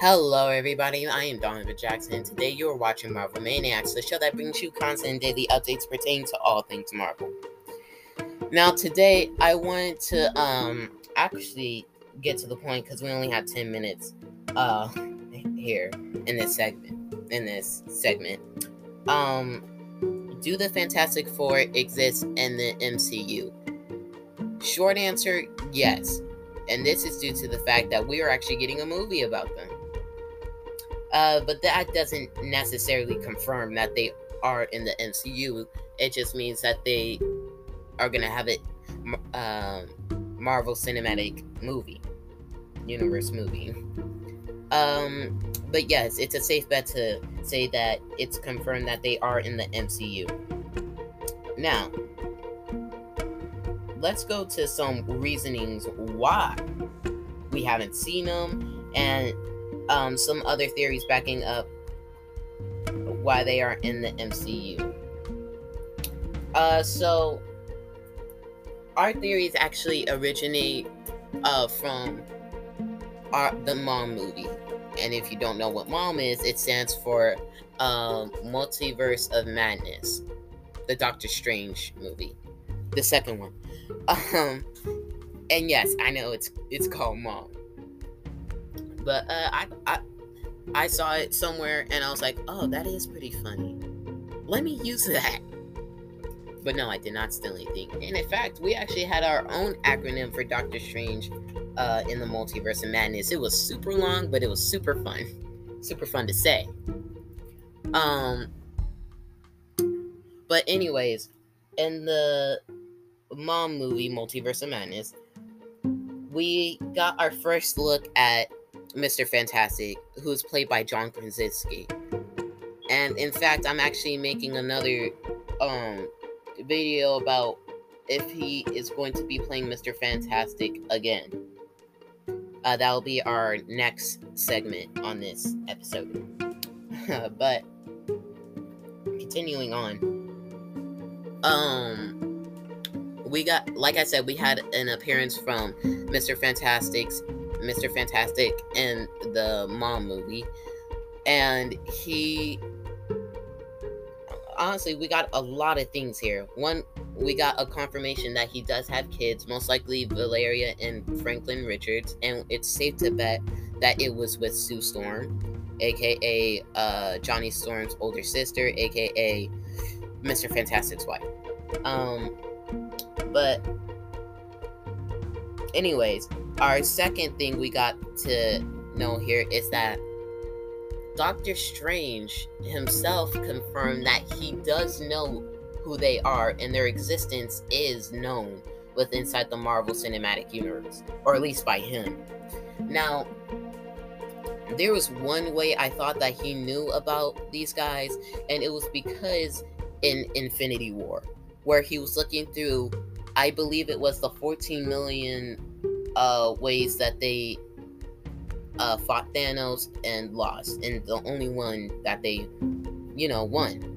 Hello, everybody. I am Donovan Jackson. And today, you are watching Marvel Maniacs, the show that brings you constant daily updates pertaining to all things Marvel. Now, today, I wanted to um actually get to the point because we only have ten minutes uh here in this segment. In this segment, um, do the Fantastic Four exist in the MCU? Short answer: yes, and this is due to the fact that we are actually getting a movie about them. Uh, but that doesn't necessarily confirm that they are in the MCU. It just means that they are gonna have it uh, Marvel Cinematic movie, universe movie. Um, but yes, it's a safe bet to say that it's confirmed that they are in the MCU. Now, let's go to some reasonings why we haven't seen them and um, some other theories backing up why they are in the MCU. Uh, so our theories actually originate uh, from our, the Mom movie, and if you don't know what Mom is, it stands for um, Multiverse of Madness, the Doctor Strange movie, the second one. Um, and yes, I know it's it's called Mom but uh, I, I I saw it somewhere and I was like, oh, that is pretty funny. Let me use that. But no, I did not steal anything. And in fact, we actually had our own acronym for Doctor Strange uh, in the Multiverse of Madness. It was super long, but it was super fun. Super fun to say. Um, but anyways, in the mom movie Multiverse of Madness, we got our first look at Mr. Fantastic, who's played by John Krasinski. And in fact, I'm actually making another um video about if he is going to be playing Mr. Fantastic again. Uh, that will be our next segment on this episode. but continuing on, um, we got like I said, we had an appearance from Mr. Fantastic's Mr. Fantastic in the Mom movie. And he honestly, we got a lot of things here. One, we got a confirmation that he does have kids, most likely Valeria and Franklin Richards, and it's safe to bet that it was with Sue Storm, aka uh, Johnny Storm's older sister, aka Mr. Fantastic's wife. Um, but, anyways, our second thing we got to know here is that Doctor Strange himself confirmed that he does know who they are and their existence is known with inside the Marvel Cinematic Universe, or at least by him. Now, there was one way I thought that he knew about these guys, and it was because in Infinity War, where he was looking through, I believe it was the 14 million uh, ways that they uh, fought Thanos and lost, and the only one that they, you know, won.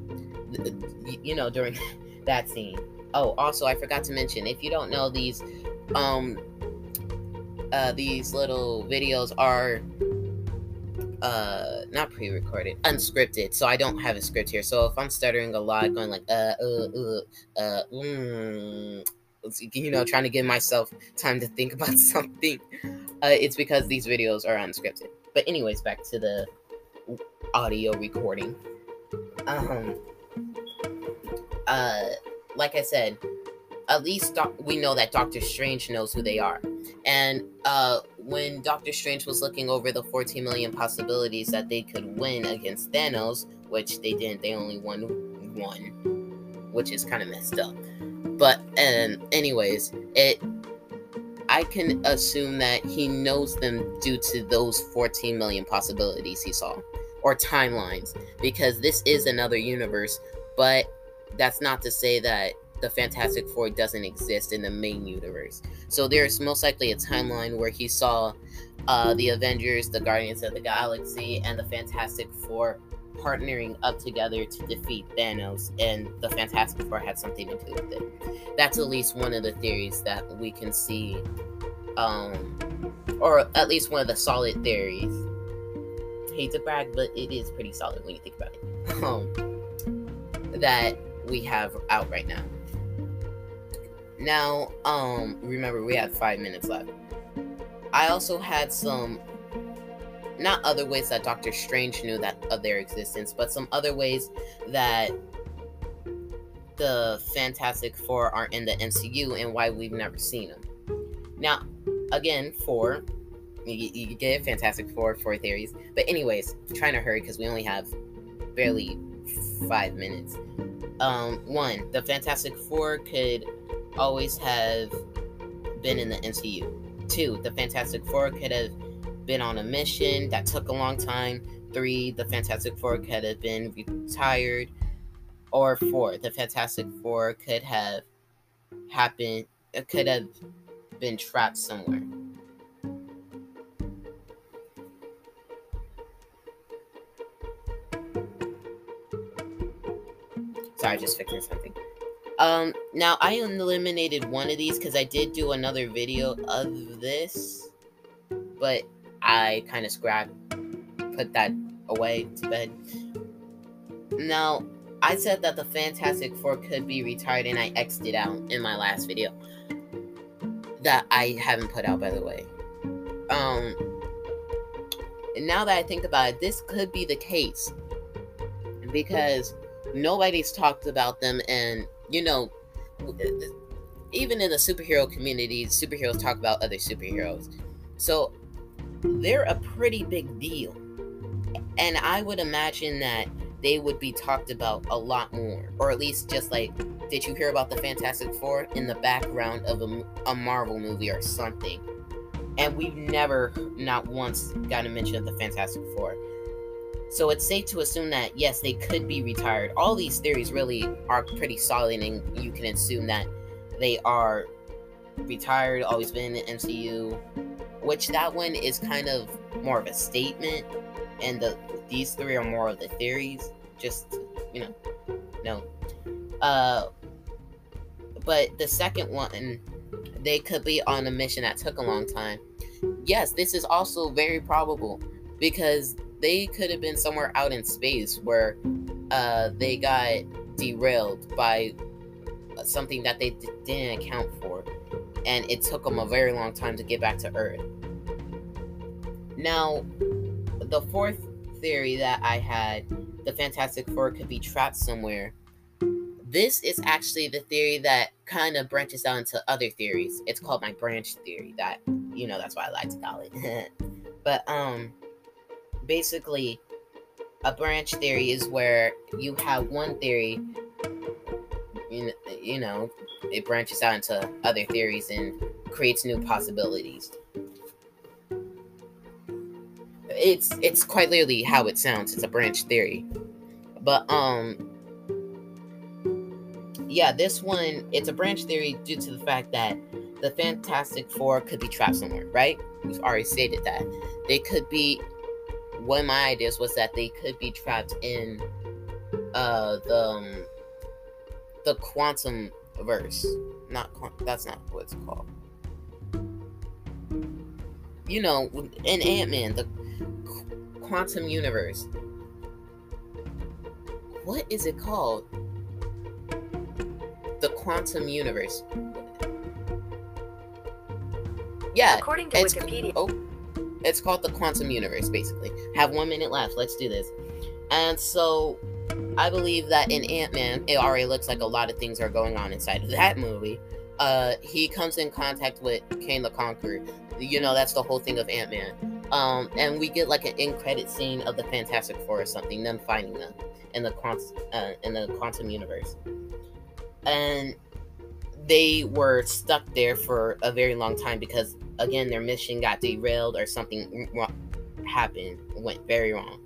You know, during that scene. Oh, also, I forgot to mention if you don't know these, um, uh, these little videos are uh not pre-recorded unscripted so i don't have a script here so if i'm stuttering a lot going like uh uh uh uh mm, you know, trying to give myself time to think about something, uh, it's because these videos are unscripted. But anyways, back to the audio recording. Um, uh, like I said, at least doc- we know that Doctor Strange knows who they are. And uh, when Doctor Strange was looking over the 14 million possibilities that they could win against Thanos, which they didn't, they only won one, which is kind of messed up. But um, anyways, it I can assume that he knows them due to those 14 million possibilities he saw or timelines because this is another universe, but that's not to say that the Fantastic Four doesn't exist in the main universe. So there's most likely a timeline where he saw uh, the Avengers, the Guardians of the Galaxy, and the Fantastic Four partnering up together to defeat Thanos, and the Fantastic Four had something to do with it. That's at least one of the theories that we can see, um, or at least one of the solid theories hate to brag, but it is pretty solid when you think about it. Um, that we have out right now. Now, um, remember we have five minutes left. I also had some, not other ways that Doctor Strange knew that of their existence, but some other ways that the Fantastic Four are in the MCU and why we've never seen them. Now, again, four, you, you get Fantastic Four, four theories. But anyways, trying to hurry because we only have barely five minutes. Um, one, the Fantastic Four could always have been in the MCU. Two, the Fantastic Four could have been on a mission that took a long time. Three, the Fantastic Four could have been retired. Or four, the Fantastic Four could have happened, it could have been trapped somewhere. Sorry, just fixing something. Um, now I eliminated one of these because I did do another video of this, but I kind of scrapped, put that away to bed. Now, I said that the Fantastic Four could be retired and I X'd it out in my last video. That I haven't put out, by the way. Um, and now that I think about it, this could be the case. Because nobody's talked about them and you know even in the superhero community superheroes talk about other superheroes so they're a pretty big deal. And i would imagine that they would be talked about a lot more or at least just like did you hear about the fantastic four in the background of a, a marvel movie or something? And we've never not once gotten a mention of the fantastic four. So it's safe to assume that yes, they could be retired. All these theories really are pretty solid, and you can assume that they are retired, always been in the MCU. Which that one is kind of more of a statement, and the these three are more of the theories. Just you know, no. Uh, but the second one, they could be on a mission that took a long time. Yes, this is also very probable because they could have been somewhere out in space where uh, they got derailed by something that they d- didn't account for, and it took them a very long time to get back to Earth. Now, the fourth theory that I had, the Fantastic Four could be trapped somewhere. This is actually the theory that kind of branches out into other theories. It's called my branch theory. That you know, that's why I like to call it. but um, basically a branch theory is where you have one theory you know it branches out into other theories and creates new possibilities. It's it's quite literally how it sounds. It's a branch theory. But um yeah this one it's a branch theory due to the fact that the fantastic four could be trapped somewhere right? We've already stated that. They could be one of my ideas was that they could be trapped in uh the um, the quantum verse. Not that's not what it's called. You know, in Ant Man, the quantum universe. What is it called? The quantum universe. Yeah. According to Wikipedia. Oh it's called the quantum universe, basically. Have one minute left. Let's do this. And so I believe that in Ant Man, it already looks like a lot of things are going on inside of that movie. Uh, he comes in contact with Kang the Conqueror. You know, that's the whole thing of Ant Man. Um, and we get like an end credit scene of the Fantastic Four or something, them finding them in the quantum uh, in the quantum universe. And they were stuck there for a very long time because again their mission got derailed or something happened went very wrong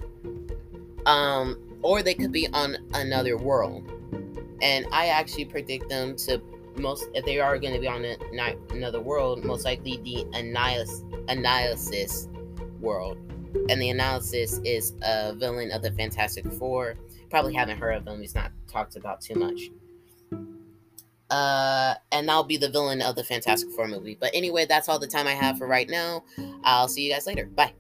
um or they could be on another world and i actually predict them to most if they are going to be on a, not, another world most likely the annihilus, analysis world and the analysis is a villain of the fantastic four probably haven't heard of him he's not talked about too much uh, and that'll be the villain of the Fantastic Four movie. But anyway, that's all the time I have for right now. I'll see you guys later. Bye.